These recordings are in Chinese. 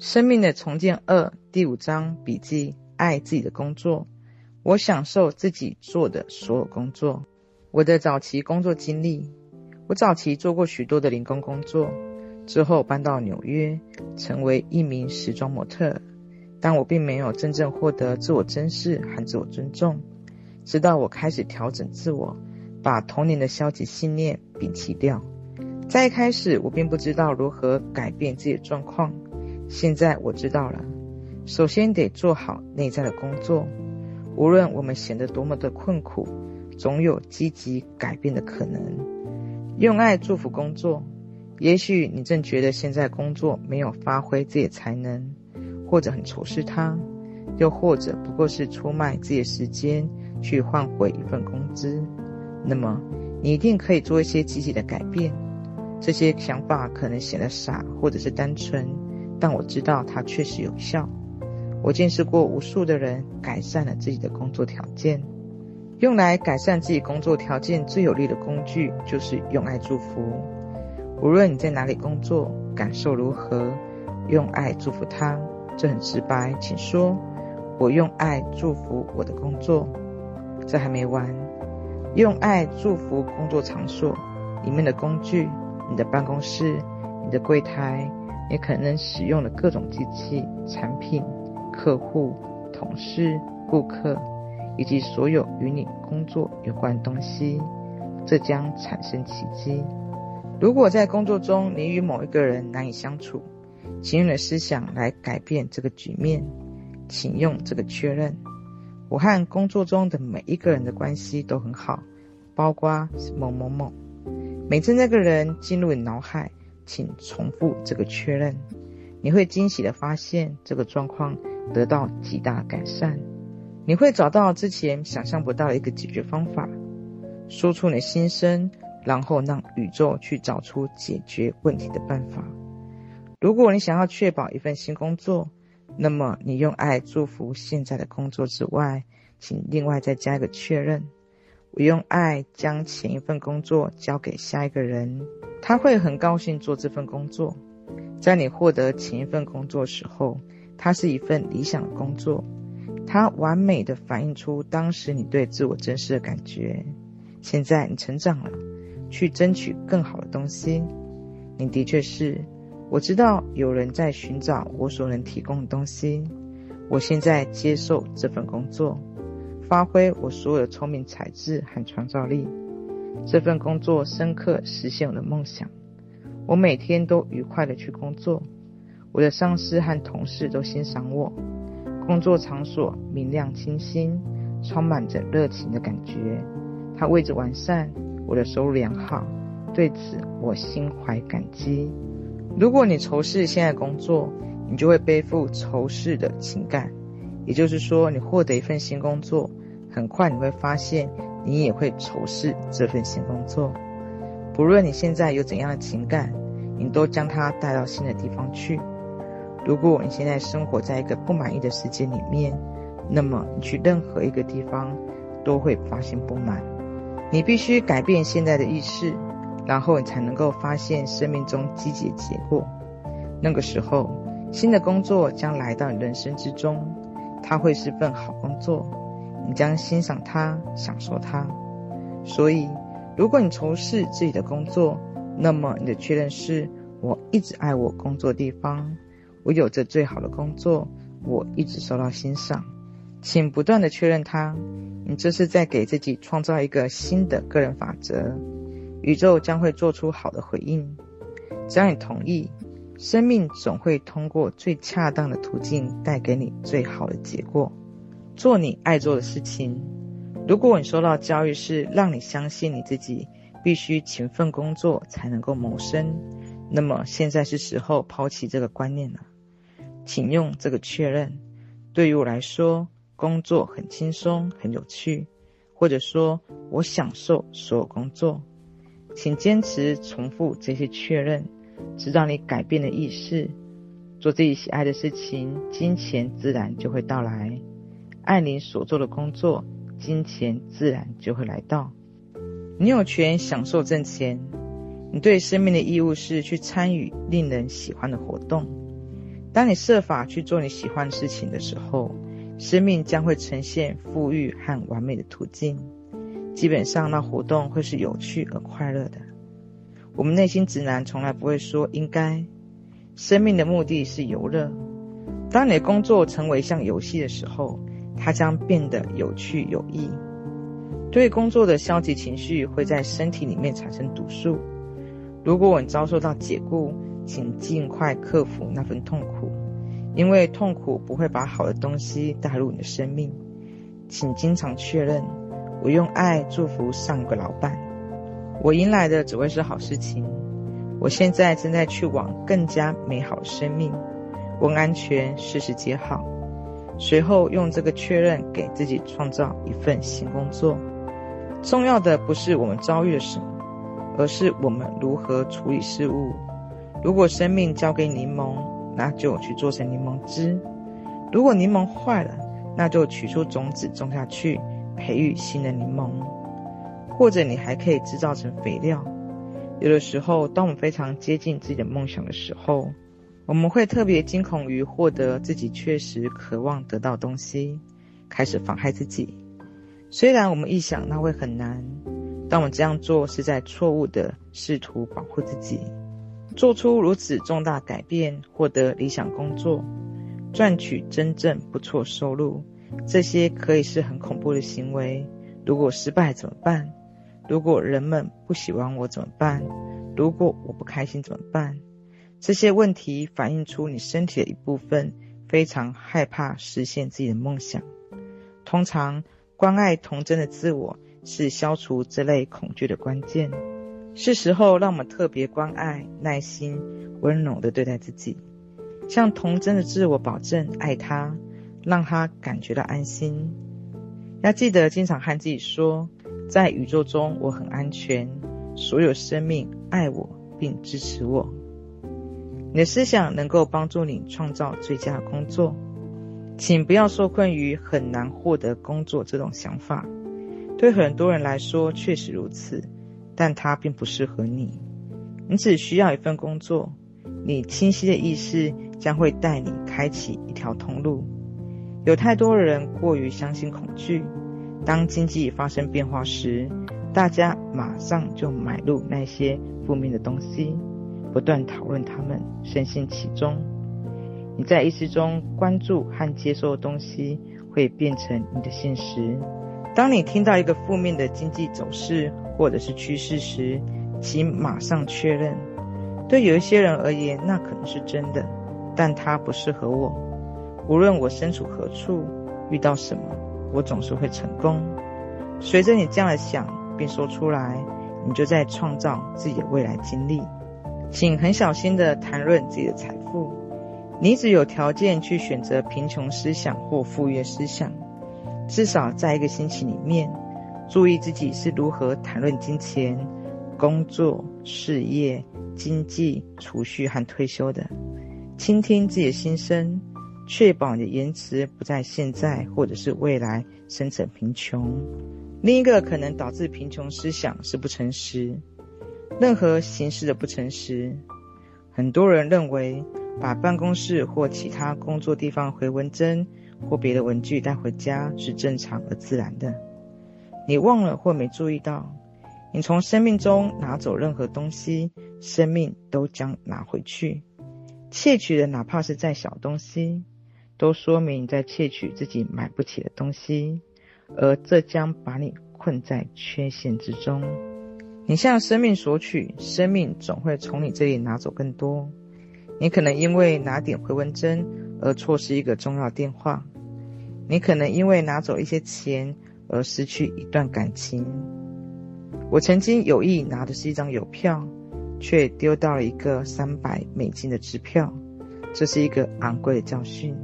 生命的重建二第五章笔记：爱自己的工作。我享受自己做的所有工作。我的早期工作经历：我早期做过许多的零工工作，之后搬到纽约，成为一名时装模特。但我并没有真正获得自我珍视和自我尊重。直到我开始调整自我，把童年的消极信念摒弃掉。在一开始，我并不知道如何改变自己的状况。现在我知道了，首先得做好内在的工作。无论我们显得多么的困苦，总有积极改变的可能。用爱祝福工作。也许你正觉得现在工作没有发挥自己的才能，或者很仇视它，又或者不过是出卖自己的时间去换回一份工资。那么，你一定可以做一些积极的改变。这些想法可能显得傻，或者是单纯。但我知道它确实有效。我见识过无数的人改善了自己的工作条件。用来改善自己工作条件最有力的工具就是用爱祝福。无论你在哪里工作，感受如何，用爱祝福他。这很直白，请说：“我用爱祝福我的工作。”这还没完，用爱祝福工作场所里面的工具，你的办公室，你的柜台。也可能使用的各种机器、产品、客户、同事、顾客，以及所有与你工作有关的东西，这将产生奇迹。如果在工作中你与某一个人难以相处，请用你的思想来改变这个局面。请用这个确认：我和工作中的每一个人的关系都很好，包括某某某。每次那个人进入你脑海。请重复这个确认，你会惊喜地发现这个状况得到极大改善。你会找到之前想象不到的一个解决方法，说出你的心声，然后让宇宙去找出解决问题的办法。如果你想要确保一份新工作，那么你用爱祝福现在的工作之外，请另外再加一个确认。我用爱将前一份工作交给下一个人。他会很高兴做这份工作。在你获得前一份工作时候，它是一份理想的工作，它完美的反映出当时你对自我真实的感觉。现在你成长了，去争取更好的东西。你的确是，我知道有人在寻找我所能提供的东西。我现在接受这份工作，发挥我所有的聪明才智和创造力。这份工作深刻实现我的梦想。我每天都愉快的去工作，我的上司和同事都欣赏我。工作场所明亮清新，充满着热情的感觉。它位置完善，我的收入良好，对此我心怀感激。如果你仇视现在工作，你就会背负仇视的情感。也就是说，你获得一份新工作，很快你会发现。你也会仇视这份新工作，不论你现在有怎样的情感，你都将它带到新的地方去。如果你现在生活在一个不满意的世界里面，那么你去任何一个地方都会发现不满。你必须改变现在的意识，然后你才能够发现生命中积极的结果。那个时候，新的工作将来到你人生之中，它会是份好工作。你将欣赏它，享受它。所以，如果你仇视自己的工作，那么你的确认是：我一直爱我工作的地方，我有着最好的工作，我一直受到欣赏。请不断地确认它。你这是在给自己创造一个新的个人法则，宇宙将会做出好的回应。只要你同意，生命总会通过最恰当的途径带给你最好的结果。做你爱做的事情。如果你受到教育是让你相信你自己必须勤奋工作才能够谋生，那么现在是时候抛弃这个观念了。请用这个确认：对于我来说，工作很轻松、很有趣，或者说我享受所有工作。请坚持重复这些确认，直到你改变了意识，做自己喜爱的事情，金钱自然就会到来。爱你所做的工作，金钱自然就会来到。你有权享受挣钱。你对生命的义务是去参与令人喜欢的活动。当你设法去做你喜欢的事情的时候，生命将会呈现富裕和完美的途径。基本上，那活动会是有趣而快乐的。我们内心直男从来不会说应该。生命的目的是游乐。当你的工作成为像游戏的时候，它将变得有趣有益。对工作的消极情绪会在身体里面产生毒素。如果你遭受到解雇，请尽快克服那份痛苦，因为痛苦不会把好的东西带入你的生命。请经常确认，我用爱祝福上个老板。我迎来的只会是好事情。我现在正在去往更加美好生命。问安全，事事皆好。随后用这个确认给自己创造一份新工作。重要的不是我们遭遇了什么，而是我们如何处理事物。如果生命交给柠檬，那就去做成柠檬汁；如果柠檬坏了，那就取出种子种下去，培育新的柠檬。或者你还可以制造成肥料。有的时候，当我们非常接近自己的梦想的时候，我们会特别惊恐于获得自己确实渴望得到的东西，开始妨害自己。虽然我们一想那会很难，但我们这样做是在错误的试图保护自己。做出如此重大改变，获得理想工作，赚取真正不错收入，这些可以是很恐怖的行为。如果失败怎么办？如果人们不喜欢我怎么办？如果我不开心怎么办？这些问题反映出你身体的一部分非常害怕实现自己的梦想。通常，关爱童真的自我是消除这类恐惧的关键。是时候让我们特别关爱、耐心、温柔地对待自己，向童真的自我保证爱他，让他感觉到安心。要记得经常和自己说。在宇宙中，我很安全。所有生命爱我并支持我。你的思想能够帮助你创造最佳工作。请不要受困于很难获得工作这种想法。对很多人来说确实如此，但它并不适合你。你只需要一份工作。你清晰的意识将会带你开启一条通路。有太多人过于相信恐惧。当经济发生变化时，大家马上就买入那些负面的东西，不断讨论它们，深陷其中。你在意识中关注和接受的东西会变成你的现实。当你听到一个负面的经济走势或者是趋势时，请马上确认。对有一些人而言，那可能是真的，但它不适合我。无论我身处何处，遇到什么。我总是会成功。随着你这样的想并说出来，你就在创造自己的未来经历。请很小心地谈论自己的财富。你只有条件去选择贫穷思想或富裕思想。至少在一个星期里面，注意自己是如何谈论金钱、工作、事业、经济、储蓄和退休的。倾听自己的心声。确保你的言辞不在现在或者是未来生成贫穷。另一个可能导致贫穷思想是不诚实，任何形式的不诚实。很多人认为把办公室或其他工作地方回纹针或别的文具带回家是正常而自然的。你忘了或没注意到，你从生命中拿走任何东西，生命都将拿回去。窃取的哪怕是再小东西。都说明你在窃取自己买不起的东西，而这将把你困在缺陷之中。你向生命索取，生命总会从你这里拿走更多。你可能因为拿点回纹针而错失一个重要电话，你可能因为拿走一些钱而失去一段感情。我曾经有意拿的是一张邮票，却丢到了一个三百美金的支票，这是一个昂贵的教训。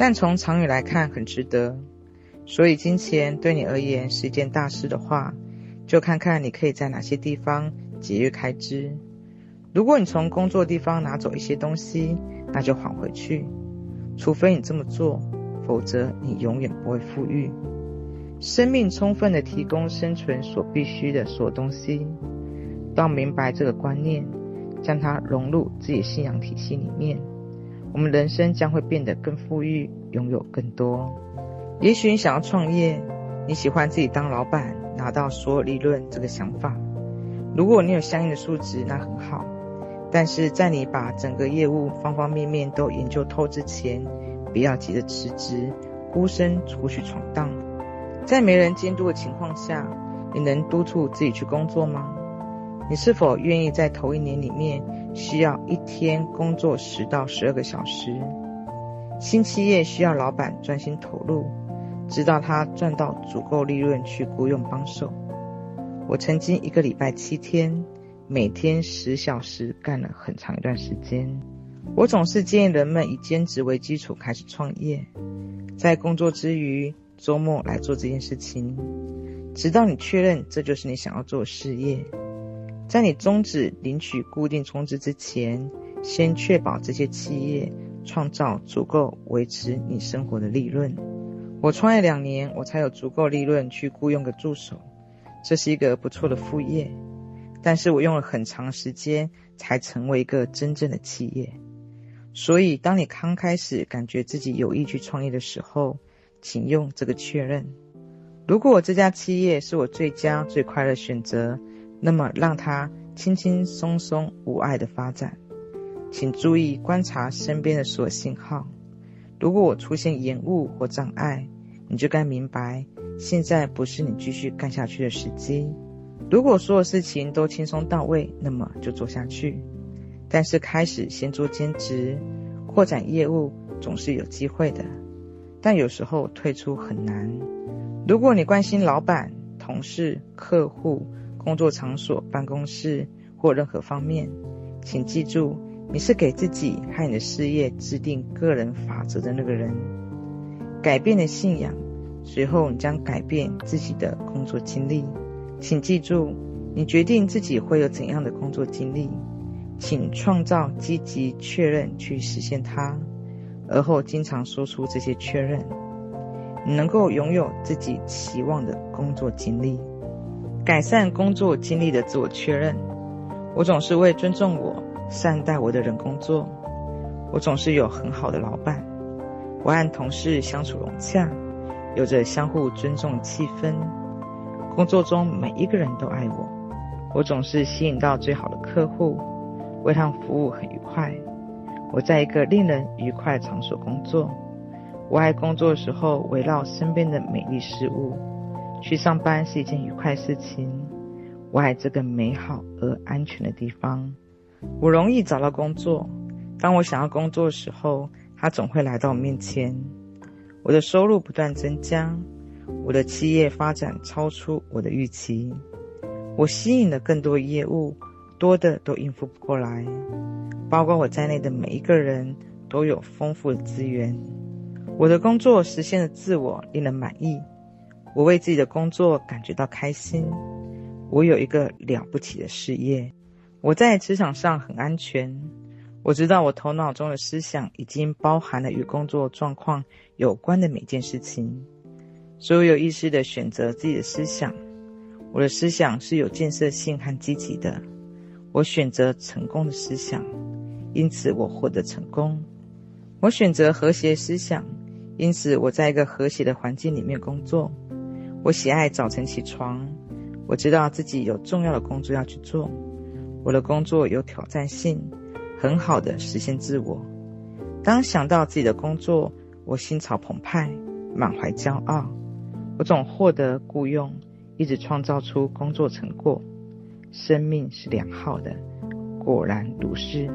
但从长远来看，很值得。所以，金钱对你而言是一件大事的话，就看看你可以在哪些地方节约开支。如果你从工作地方拿走一些东西，那就还回去。除非你这么做，否则你永远不会富裕。生命充分地提供生存所必须的所有东西。当明白这个观念，将它融入自己信仰体系里面。我们人生将会变得更富裕，拥有更多。也许你想要创业，你喜欢自己当老板，拿到所有利润这个想法。如果你有相应的素质，那很好。但是在你把整个业务方方面面都研究透之前，不要急着辞职，孤身出去闯荡。在没人监督的情况下，你能督促自己去工作吗？你是否愿意在头一年里面需要一天工作十到十二个小时？新企业需要老板专心投入，直到他赚到足够利润去雇佣帮手。我曾经一个礼拜七天，每天十小时干了很长一段时间。我总是建议人们以兼职为基础开始创业，在工作之余，周末来做这件事情，直到你确认这就是你想要做的事业。在你终止领取固定充值之前，先确保这些企业创造足够维持你生活的利润。我创业两年，我才有足够利润去雇佣个助手，这是一个不错的副业。但是我用了很长时间才成为一个真正的企业。所以，当你刚开始感觉自己有意去创业的时候，请用这个确认：如果这家企业是我最佳、最快乐的选择。那么，让它轻轻松松、无碍的发展。请注意观察身边的所有信号。如果我出现延误或障碍，你就该明白，现在不是你继续干下去的时机。如果所有事情都轻松到位，那么就做下去。但是，开始先做兼职，扩展业务总是有机会的。但有时候退出很难。如果你关心老板、同事、客户，工作场所、办公室或任何方面，请记住，你是给自己和你的事业制定个人法则的那个人。改变了信仰，随后你将改变自己的工作经历。请记住，你决定自己会有怎样的工作经历，请创造积极确认去实现它，而后经常说出这些确认。你能够拥有自己期望的工作经历。改善工作经历的自我确认。我总是为尊重我、善待我的人工作。我总是有很好的老板。我和同事相处融洽，有着相互尊重的气氛。工作中每一个人都爱我。我总是吸引到最好的客户，为他们服务很愉快。我在一个令人愉快的场所工作。我爱工作的时候围绕身边的美丽事物。去上班是一件愉快事情。我爱这个美好而安全的地方。我容易找到工作。当我想要工作的时候，它总会来到我面前。我的收入不断增加。我的企业发展超出我的预期。我吸引了更多业务，多的都应付不过来。包括我在内的每一个人都有丰富的资源。我的工作实现了自我，令人满意。我为自己的工作感觉到开心。我有一个了不起的事业。我在职场上很安全。我知道我头脑中的思想已经包含了与工作状况有关的每件事情。所以我有意识地选择自己的思想。我的思想是有建设性和积极的。我选择成功的思想，因此我获得成功。我选择和谐思想，因此我在一个和谐的环境里面工作。我喜爱早晨起床，我知道自己有重要的工作要去做。我的工作有挑战性，很好的实现自我。当想到自己的工作，我心潮澎湃，满怀骄傲。我总获得雇佣，一直创造出工作成果。生命是良好的，果然如是。